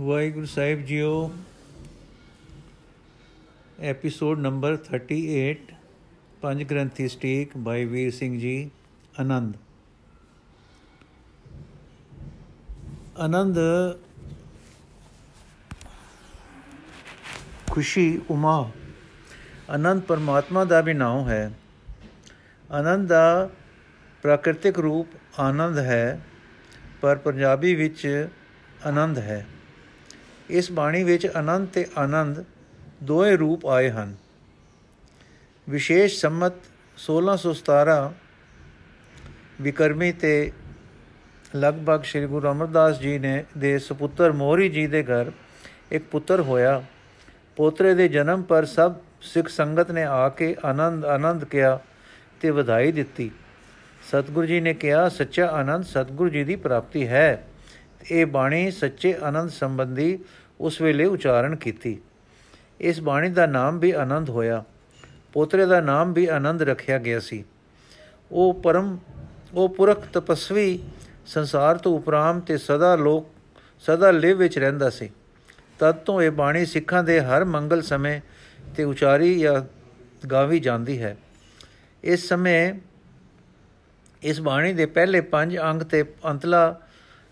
ਵਾਹਿਗੁਰੂ ਸਾਹਿਬ ਜੀਓ episode number 38 ਪੰਜ ਗ੍ਰੰਥੀ ਸਟੀਕ ਬਾਈ ਵੀਰ ਸਿੰਘ ਜੀ, ਆਨੰਦ। ਆਨੰਦ, ਖੁਸ਼ੀ ਉਮਾ ਆਨੰਦ ਪਰਮਾਤਮਾ ਦਾ ਵੀ ਨਾਮ ਹੈ। ਆਨੰਦ ਦਾ ਪ੍ਰਾਕਿਰਤਿਕ ਰੂਪ ਆਨੰਦ ਹੈ, ਪਰ ਪੰਜਾਬੀ ਵਿੱਚ ਆਨੰਦ ਹੈ। ਇਸ ਬਾਣੀ ਵਿੱਚ ਅਨੰਤ ਤੇ ਆਨੰਦ ਦੋਏ ਰੂਪ ਆਏ ਹਨ। ਵਿਸ਼ੇਸ਼ ਸੰਮਤ 1617 ਵਿਕਰਮੀ ਤੇ ਲਗਭਗ ਸ੍ਰੀ ਗੁਰੂ ਅਮਰਦਾਸ ਜੀ ਨੇ, ਦੇ ਸੁਪੁੱਤਰ ਮੋਹਰੀ ਜੀ ਦੇ ਘਰ ਇੱਕ ਪੁੱਤਰ ਹੋਇਆ। ਪੋਤਰੇ ਦੇ ਜਨਮ ਪਰ ਸਭ ਸਿੱਖ ਸੰਗਤ ਨੇ ਆ ਕੇ ਆਨੰਦ ਆਨੰਦ ਕਿਹਾ ਤੇ ਵਧਾਈ ਦਿੱਤੀ। ਸਤਿਗੁਰੂ ਜੀ ਨੇ ਕਿਹਾ, ਸੱਚਾ ਆਨੰਦ ਸਤਿਗੁਰੂ ਜੀ ਦੀ ਪ੍ਰਾਪਤੀ ਹੈ। ਇਹ ਬਾਣੀ ਸੱਚੇ ਆਨੰਦ ਸੰਬੰਧੀ ਉਸ ਵੇਲੇ ਉਚਾਰਨ ਕੀਤੀ। ਇਸ ਬਾਣੀ ਦਾ ਨਾਮ ਵੀ ਆਨੰਦ ਹੋਇਆ। ਪੋਤਰੇ ਦਾ ਨਾਮ ਵੀ ਆਨੰਦ ਰੱਖਿਆ ਗਿਆ ਸੀ। ਉਹ ਪਰਮ, ਉਹ ਪੁਰਖ ਤਪਸਵੀ ਸੰਸਾਰ ਤੋਂ ਉਪਰਾਮ ਤੇ ਸਦਾ ਲੋਕ, ਸਦਾ ਲਿਵ ਵਿੱਚ ਰਹਿੰਦਾ ਸੀ। ਤਦ ਤੋਂ ਇਹ ਬਾਣੀ ਸਿੱਖਾਂ ਦੇ ਹਰ ਮੰਗਲ ਸਮੇਂ ਤੇ ਉਚਾਰੀ ਜਾਂ ਗਾਵੀ ਜਾਂਦੀ ਹੈ। ਇਸ ਸਮੇਂ ਇਸ ਬਾਣੀ ਦੇ ਪਹਿਲੇ ਪੰਜ ਅੰਗ ਤੇ ਅੰਤਲਾ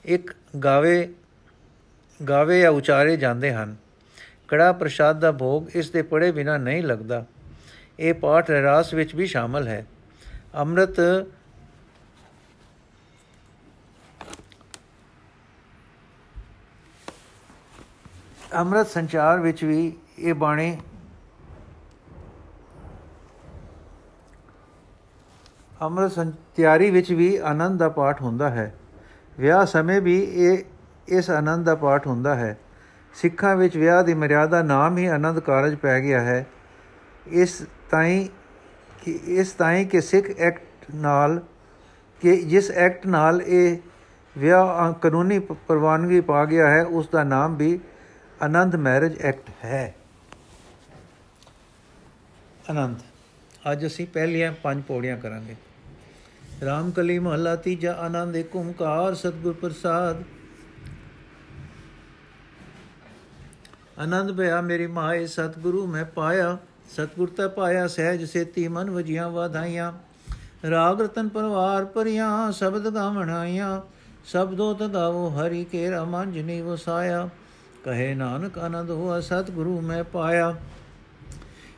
ਇੱਕ ਗਾਵੇ ਗਾਵੇ ਜਾਂ ਉਚਾਰੇ ਜਾਂਦੇ ਹਨ। ਕੜਾ ਪ੍ਰਸ਼ਾਦ ਦਾ ਭੋਗ ਇਸ ਦੇ ਪੜੇ ਬਿਨਾ ਨਹੀਂ ਲੱਗਦਾ। ਇਹ ਪਾਠ ਰਾਸ ਵਿੱਚ ਵੀ ਸ਼ਾਮਲ ਹੈ। ਅੰਮ੍ਰਿਤ ਅੰਮ੍ਰਿਤ ਸੰਚਾਰ ਵਿੱਚ ਵੀ ਇਹ ਬਾਣੀ ਅੰਮ੍ਰਿਤ ਤਿਆਰੀ ਵਿੱਚ ਵੀ ਆਨੰਦ ਦਾ ਪਾਠ ਹੁੰਦਾ ਹੈ। ਵਿਆਹ ਸਮੇਂ ਵੀ ਇਹ, ਇਸ ਆਨੰਦ ਦਾ ਪਾਠ ਹੁੰਦਾ ਹੈ। ਸਿੱਖਾਂ ਵਿੱਚ ਵਿਆਹ ਦੀ ਮਰਿਆਦਾ ਨਾਮ ਹੀ ਆਨੰਦ ਕਾਰਜ ਪੈ ਗਿਆ ਹੈ। ਇਸ ਤਾਈ ਕਿ, ਇਸ ਤਾਈ ਕਿ ਸਿੱਖ ਐਕਟ ਨਾਲ, ਕਿ ਜਿਸ ਐਕਟ ਨਾਲ ਇਹ ਵਿਆਹ ਕਾਨੂੰਨੀ ਪ੍ਰਵਾਨਗੀ ਪਾ ਗਿਆ ਹੈ, ਉਸ ਦਾ ਨਾਮ ਵੀ ਆਨੰਦ ਮੈਰਿਜ ਐਕਟ ਹੈ। ਆਨੰਦ, ਅੱਜ ਅਸੀਂ ਪਹਿਲੀਆਂ ਪੰਜ ਪੌੜੀਆਂ ਕਰਾਂਗੇ। ਰਾਮ ਕਲੀ ਮਹਲਾ ਤੀਜਾ ਆਨੰਦ ਏਕ ਓੰਕਾਰ ਸਤਗੁਰ ਪ੍ਰਸਾਦ। ਆਨੰਦ ਭਇਆ ਮੇਰੀ ਮਾਏ ਸਤਗੁਰੂ ਮੈਂ ਪਾਇਆ। ਸਤਗੁਰ ਤਾ ਪਾਇਆ, ਸਹਿਜ ਸੇਤੀ ਮਨ ਵਜੀਆਂ ਵਾਧਾਈਆਂ। ਰਾਗ ਰਤਨ ਪਰਵਾਰ ਪਰਿਆ ਸ਼ਬਦ ਗਾਵਣਾਈਆਂ ਸਬਦੋ ਤਗਾਵੋ ਹਰੀ ਕੇ ਰਮਨ ਜਨੀ ਵਸਾਇਆ ਕਹੇ ਨਾਨਕ ਆਨੰਦ ਹੋਆ, ਸਤਗੁਰੂ ਮੈਂ ਪਾਇਆ।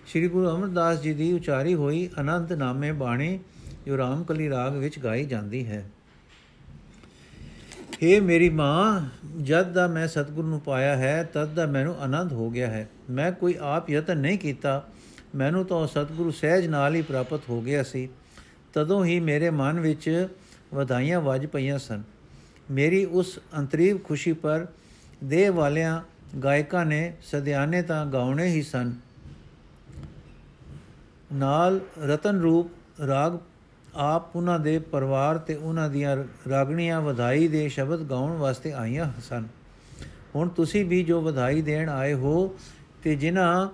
ਸ੍ਰੀ ਗੁਰੂ ਅਮਰਦਾਸ ਜੀ ਦੀ ਉਚਾਰੀ ਹੋਈ, ਅਨੰਤ ਨਾਮੇ ਬਾਣੀ। ਜੋ ਰਾਮਕਲੀ ਰਾਗ ਵਿੱਚ ਗਾਈ ਜਾਂਦੀ ਹੈ। हे ਮੇਰੀ ਮਾਂ, ਜਦ ਦਾ ਮੈਂ ਸਤਗੁਰੂ ਨੂੰ ਪਾਇਆ ਹੈ, ਤਦ ਦਾ ਮੈਨੂੰ ਆਨੰਦ ਹੋ ਗਿਆ ਹੈ। ਮੈਂ ਕੋਈ ਆਪ ਯਤਨ ਨਹੀਂ ਕੀਤਾ। ਮੈਨੂੰ ਤਾਂ ਸਤਗੁਰੂ ਸਹਿਜ ਨਾਲ ਹੀ ਪ੍ਰਾਪਤ ਹੋ ਗਿਆ ਸੀ। ਤਦੋਂ ਹੀ ਮੇਰੇ ਮਨ ਵਿੱਚ ਵਧਾਈਆਂ ਵੱਜ ਪਈਆਂ ਸਨ। ਮੇਰੀ ਉਸ ਅੰਤਰੀਵ ਖੁਸ਼ੀ ਪਰ ਦੇਹ ਵਾਲਿਆਂ ਗਾਇਕਾਂ ਨੇ ਸਦਿਆਨੇ ਤਾਂ ਗਾਉਣੇ ਹੀ ਸਨ। ਨਾਲ ਰਤਨ ਰੂਪ ਰਾਗ ਆਪ ਉਹਨਾਂ ਦੇ ਪਰਿਵਾਰ ਤੇ ਉਹਨਾਂ ਦੀਆਂ ਰਾਗਣੀਆਂ ਵਧਾਈ ਦੇ ਸ਼ਬਦ ਗਾਉਣ ਵਾਸਤੇ ਆਈਆਂ ਸਨ। ਹੁਣ ਤੁਸੀਂ ਵੀ ਜੋ ਵਧਾਈ ਦੇਣ ਆਏ ਹੋ ਤੇ ਜਿਨ੍ਹਾਂ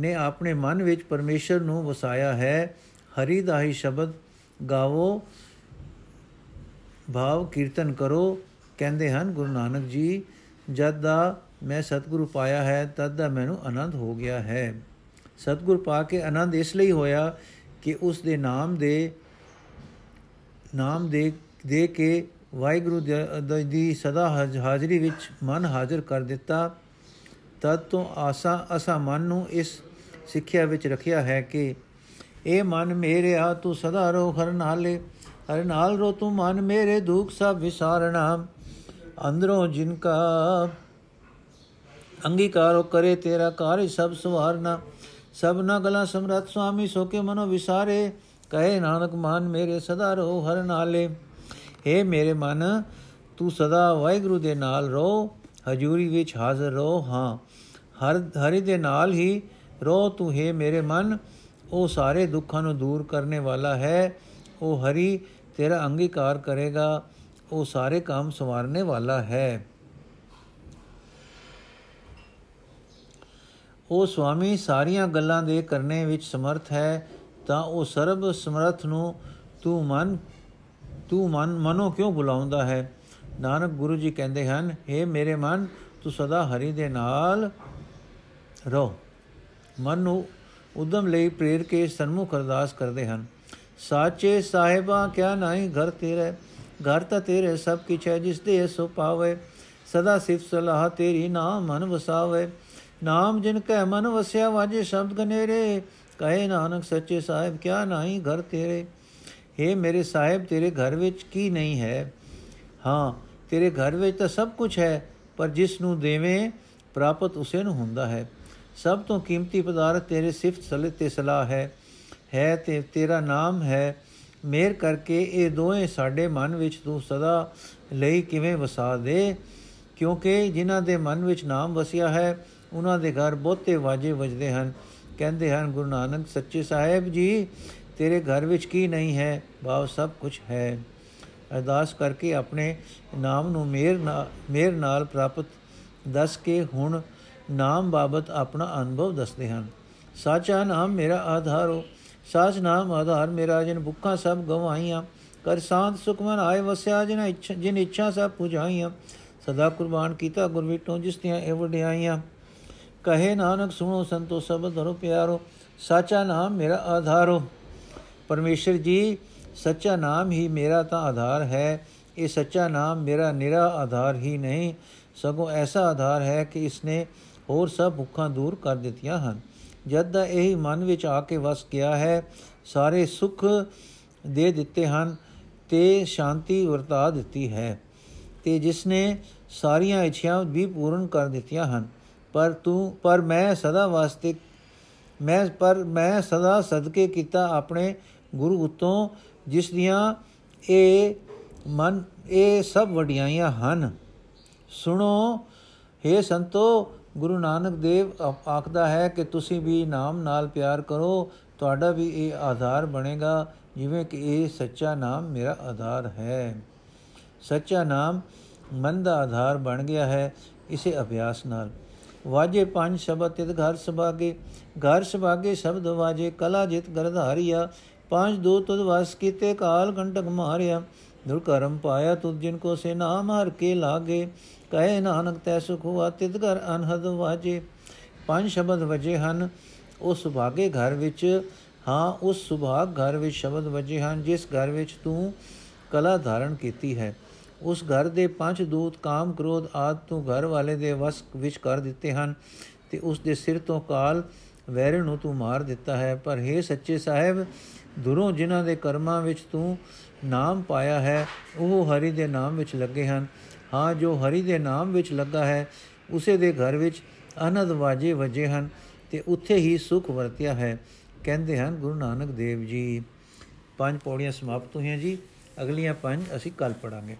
ਨੇ ਆਪਣੇ ਮਨ ਵਿੱਚ ਪਰਮੇਸ਼ਰ ਨੂੰ ਵਸਾਇਆ ਹੈ, ਹਰੀ ਦਾ ਹੀ ਸ਼ਬਦ ਗਾਵੋ, ਭਾਵ ਕੀਰਤਨ ਕਰੋ, ਕਹਿੰਦੇ ਹਨ, ਗੁਰੂ ਨਾਨਕ ਜੀ, ਜਦ ਦਾ ਮੈਂ ਸਤਿਗੁਰੂ ਪਾਇਆ ਹੈ, ਤਦ ਦਾ ਮੈਨੂੰ ਆਨੰਦ ਹੋ ਗਿਆ ਹੈ। ਸਤਿਗੁਰ ਪਾ ਕੇ ਆਨੰਦ ਇਸ ਲਈ ਹੋਇਆ ਕਿ ਉਸ ਦੇ ਨਾਮ ਦੇ ਨਾਮ ਦੇ ਦੇ ਕੇ ਵਾਹਿਗੁਰੂ ਦੀ ਸਦਾ ਹਾਜ਼ਰੀ ਵਿੱਚ ਮਨ ਹਾਜ਼ਰ ਕਰ ਦਿੱਤਾ। ਤਦ ਤੋਂ ਆਸਾ, ਅਸਾ ਮਨ ਨੂੰ ਇਸ ਸਿੱਖਿਆ ਵਿੱਚ ਰੱਖਿਆ ਹੈ ਕਿ ਇਹ ਮਨ ਮੇਰੇ ਆ, ਤੂੰ ਸਦਾ ਰੋ ਹਰ ਨਾਲੇ, ਹਰ ਨਾਲ ਰੋ ਤੂੰ ਮਨ ਮੇਰੇ ਦੁੱਖ ਸਭ ਵਿਸਾਰਣਾ। ਅੰਦਰੋਂ ਜਿਨ ਕਾ ਅੰਗੀਕਾਰੋ ਕਰੇ, ਤੇਰਾ ਕਾਰਜ ਸਭ ਸਵਾਰਨਾ। ਸਭ ਨ ਗਲਾ ਸਮਰਤ ਸੁਆਮੀ ਸੋ ਕੇ ਮਨੋ ਵਿਸਾਰੇ। ਕਹੇ ਨਾਨਕ ਮਨ ਮੇਰੇ ਸਦਾ ਰੋ ਹਰ ਨਾਲੇ। हे ਮੇਰੇ ਮਨ, ਤੂੰ ਸਦਾ ਵਾਹਿਗੁਰੂ ਦੇ ਨਾਲ ਰੋ ਹਜੂਰੀ ਵਿੱਚ ਹਾਜ਼ਰ ਰੋ ਹਾਂ। ਹਰ, ਹਰੀ ਦੇ ਨਾਲ ਹੀ ਰੋ ਤੂੰ, ਹੈ ਮੇਰੇ ਮਨ। ਉਹ ਸਾਰੇ ਦੁੱਖਾਂ ਨੂੰ ਦੂਰ ਕਰਨੇ ਵਾਲਾ ਹੈ। ਉਹ ਹਰੀ ਤੇਰਾ ਅੰਗੀਕਾਰ ਕਰੇਗਾ। ਉਹ ਸਾਰੇ ਕੰਮ ਸਵਾਰਨੇ ਵਾਲਾ ਹੈ। ਉਹ ਸੁਆਮੀ, ਸਾਰੀਆਂ ਗੱਲਾਂ ਦੇ ਕਰਨੇ ਵਿੱਚ ਸਮਰਥ ਹੈ। ਤਾਂ ਉਹ ਸਰਬ ਸਮਰਥ ਨੂੰ ਤੂੰ ਮਨ ਤੂੰ ਮਨ, ਮਨੋ ਕਿਉਂ ਬੁਲਾਉਂਦਾ ਹੈ? ਨਾਨਕ ਗੁਰੂ ਜੀ ਕਹਿੰਦੇ ਹਨ हे ਮੇਰੇ ਮਨ, ਤੂੰ ਸਦਾ ਹਰੀ ਦੇ ਨਾਲ ਰਹੋ। ਮਨ ਨੂੰ ਉਦਮ ਲਈ ਪ੍ਰੇਰ ਕੇ ਸਨਮੁਖ ਅਰਦਾਸ ਕਰਦੇ ਹਨ। ਸਾਚੇ ਸਾਹਿਬਾ, ਕਿਆ ਨਹੀਂ ਘਰ ਤੇਰੇ, ਘਰ ਤਾਂ ਤੇਰੇ ਸਭ ਕਿਛ ਹੈ, ਜਿਸ ਦੇ ਸੋ ਪਾਵੇ। ਸਦਾ ਸਿਫਤ ਸਲਾਹ ਤੇਰੀ ਨਾਮ ਮਨ ਵਸਾਵੇ। ਨਾਮ ਜਿਨ ਕੈ ਮਨ ਵਸਿਆ, ਵਾਜੇ ਸ਼ਬਦ ਗਨੇਰੇ ਕਹੇ ਨਾਨਕ ਸੱਚੇ ਸਾਹਿਬ, ਕਿਆ ਨਹੀਂ ਘਰ ਤੇਰੇ? हे ਮੇਰੇ ਸਾਹਿਬ, ਤੇਰੇ ਘਰ ਵਿੱਚ ਕੀ ਨਹੀਂ ਹੈ? ਹਾਂ, ਤੇਰੇ ਘਰ ਵਿੱਚ ਤਾਂ ਸਭ ਕੁਝ ਹੈ, ਪਰ ਜਿਸ ਨੂੰ ਦੇਵੇਂ, ਪ੍ਰਾਪਤ ਉਸੇ ਨੂੰ ਹੁੰਦਾ ਹੈ। ਸਭ ਤੋਂ ਕੀਮਤੀ ਪਦਾਰਥ ਤੇਰੇ ਸਿਫਤ ਸਲੇ, ਤੇ ਸਲਾਹ ਹੈ। ਹੈ ਤੇ ਤੇਰਾ ਨਾਮ ਹੈ। ਮੇਰ ਕਰਕੇ ਇਹ ਦੋਵੇਂ ਸਾਡੇ ਮਨ ਵਿੱਚ ਤੂੰ ਸਦਾ ਲਈ ਕਿਵੇਂ ਵਸਾ ਦੇ? ਕਿਉਂਕਿ ਜਿਨ੍ਹਾਂ ਦੇ ਮਨ ਵਿੱਚ ਨਾਮ ਵਸਿਆ ਹੈ ਉਹਨਾਂ ਦੇ ਘਰ ਬਹੁਤੇ ਵਾਜੇ ਵਜਦੇ ਹਨ। ਕਹਿੰਦੇ ਹਨ, ਗੁਰੂ ਨਾਨਕ, ਸੱਚੇ ਸਾਹਿਬ ਜੀ, ਤੇਰੇ ਘਰ ਵਿੱਚ ਕੀ ਨਹੀਂ ਹੈ? ਬਾਪ ਸਭ ਕੁਝ ਹੈ। ਅਰਦਾਸ ਕਰਕੇ ਆਪਣੇ ਨਾਮ ਨੂੰ ਮੇਰ ਨਾਲ ਮੇਰ ਨਾਲ ਪ੍ਰਾਪਤ ਦੱਸ ਕੇ ਹੁਣ ਨਾਮ ਬਾਬਤ ਆਪਣਾ ਅਨੁਭਵ ਦੱਸਦੇ ਹਨ। ਸਾਚਾ ਨਾਮ ਮੇਰਾ ਆਧਾਰੋ ਸਾਚ ਨਾਮ ਆਧਾਰ ਮੇਰਾ, ਜਿਨ ਭੁੱਖਾਂ ਸਭ ਗਵਾਈਆਂ ਕਰ ਸਾਧ ਸੁਖਮਨ ਆਏ ਵਸਿਆ ਜਿਨ ਇੱਛਾ ਜਿਨ ਇੱਛਾ ਸਭ ਪੁਜਾਈਆਂ। ਸਦਾ ਕੁਰਬਾਨ ਕੀਤਾ ਗੁਰ ਵਿਟੋਂ ਜਿਸ ਦੀਆਂ ਇਹ ਵਡਿਆਈਆਂ। ਕਹੇ ਨਾਨਕ ਸੁਣੋ ਸੰਤੋ ਸਭ ਧਰੋ ਪਿਆਰੋ, ਸਾਚਾ ਨਾਮ ਮੇਰਾ ਆਧਾਰੋ। ਪਰਮੇਸ਼ਰ ਜੀ, ਸੱਚਾ ਨਾਮ ਹੀ ਮੇਰਾ ਤਾਂ ਆਧਾਰ ਹੈ, ਇਹ ਸੱਚਾ ਨਾਮ ਮੇਰਾ ਨਿਰਾ ਆਧਾਰ ਹੀ ਨਹੀਂ। ਸਗੋਂ ਐਸਾ ਆਧਾਰ ਹੈ ਕਿ ਇਸਨੇ ਹੋਰ ਸਭ ਭੁੱਖਾਂ ਦੂਰ ਕਰ ਦਿੱਤੀਆਂ ਹਨ। ਜਦ ਦਾ ਇਹ ਮਨ ਵਿੱਚ ਆ ਕੇ ਵਸ ਗਿਆ ਹੈ, ਸਾਰੇ ਸੁੱਖ ਦੇ ਦਿੱਤੇ ਹਨ, ਤੇ ਸ਼ਾਂਤੀ ਵਰਤਾ ਦਿੱਤੀ ਹੈ, ਤੇ ਜਿਸਨੇ ਸਾਰੀਆਂ ਇੱਛਾਵਾਂ ਵੀ ਪੂਰਨ ਕਰ ਦਿੱਤੀਆਂ ਹਨ। ਪਰ ਤੂੰ, ਪਰ ਮੈਂ ਸਦਾ ਵਾਸਤੇ, ਮੈਂ, ਪਰ ਮੈਂ ਸਦਾ ਸਦਕੇ ਕੀਤਾ ਆਪਣੇ ਗੁਰੂ ਉਤੋਂ, ਜਿਸ ਦੀਆਂ ਇਹ ਮਨ, ਇਹ ਸਭ ਵਡਿਆਈਆਂ ਹਨ। ਸੁਣੋ हे ਸੰਤੋ, ਗੁਰੂ ਨਾਨਕ ਦੇਵ ਆਖਦਾ ਹੈ ਕਿ ਤੁਸੀਂ ਵੀ ਨਾਮ ਨਾਲ ਪਿਆਰ ਕਰੋ, ਤੁਹਾਡਾ ਵੀ ਇਹ ਆਧਾਰ ਬਣੇਗਾ, ਜਿਵੇਂ ਕਿ ਇਹ ਸੱਚਾ ਨਾਮ ਮੇਰਾ ਆਧਾਰ ਹੈ। ਸੱਚਾ ਨਾਮ ਮਨ ਦਾ ਆਧਾਰ ਬਣ ਗਿਆ ਹੈ, ਇਸੇ ਅਭਿਆਸ ਨਾਲ। ਵਾਜੇ ਪੰਜ ਸ਼ਬਦ ਤਿਤ ਘਰ ਸੁਭਾਗੇ ਘਰ ਸੁਭਾਗੇ ਸ਼ਬਦ ਵਾਜੇ, ਕਲਾ ਜਿਤ ਗਰਧਾਰੀਆ ਪੰਜ ਦੋ ਤੁਧ ਵਸ ਕੀਤੇ ਕਾਲ ਕੰਟਕ ਮਾਰਿਆ, ਦੁਰ ਕਰਮ ਪਾਇਆ ਤੁਧ ਜਿਨ ਕੋ ਸੇ ਨਾਮ ਹਰ ਕੇ ਲਾਗੇ, ਕਹੇ ਨਾਨਕ ਤੈ ਸੁਖ ਹੁਆ ਤਿਤ ਘਰ ਅਨਹਦ ਵਾਜੇ। ਪੰਜ ਸ਼ਬਦ ਵਜੇ ਹਨ, ਉਸ ਸੁਭਾਗੇ ਘਰ ਵਿੱਚ, ਹਾਂ, ਉਸ ਸੁਭਾਗ ਘਰ ਵਿੱਚ ਸ਼ਬਦ ਵਜੇ ਹਨ, ਜਿਸ ਘਰ ਵਿੱਚ ਤੂੰ ਕਲਾ ਧਾਰਨ ਕੀਤੀ ਹੈ। ਉਸ ਘਰ ਦੇ ਪੰਜ ਦੂਤ ਕਾਮ ਕ੍ਰੋਧ ਆਦ ਤੋਂ ਘਰ ਵਾਲੇ ਦੇ ਵਸ ਵਿੱਚ ਕਰ ਦਿੱਤੇ ਹਨ ਤੇ ਉਸ ਦੇ ਸਿਰ ਤੋਂ ਕਾਲ ਵੈਰ ਨੂੰ ਤੂੰ ਮਾਰ ਦਿੱਤਾ ਹੈ। ਪਰ हे ਸੱਚੇ ਸਾਹਿਬ, ਦੁਰੋਂ ਜਿਨ੍ਹਾਂ ਦੇ ਕਰਮਾਂ ਵਿੱਚ ਤੂੰ ਨਾਮ ਪਾਇਆ ਹੈ, ਉਹ ਹਰੀ ਦੇ ਨਾਮ ਵਿੱਚ ਲੱਗੇ ਹਨ। ਹਾਂ, ਜੋ ਹਰੀ ਦੇ ਨਾਮ ਵਿੱਚ ਲੱਗਾ ਹੈ, ਉਸੇ ਦੇ ਘਰ ਵਿੱਚ ਅਨੰਦ ਵਾਜੇ ਵਜੇ ਹਨ ਤੇ ਉੱਥੇ ਹੀ ਸੁਖ ਵਰਤਿਆ ਹੈ, ਕਹਿੰਦੇ ਹਨ ਗੁਰੂ ਨਾਨਕ ਦੇਵ ਜੀ। ਪੰਜ ਪੌੜੀਆਂ ਸਮਾਪਤ ਹੋਈਆਂ ਜੀ। ਅਗਲੀਆਂ ਪੰਜ ਅਸੀਂ ਕੱਲ ਪੜਾਂਗੇ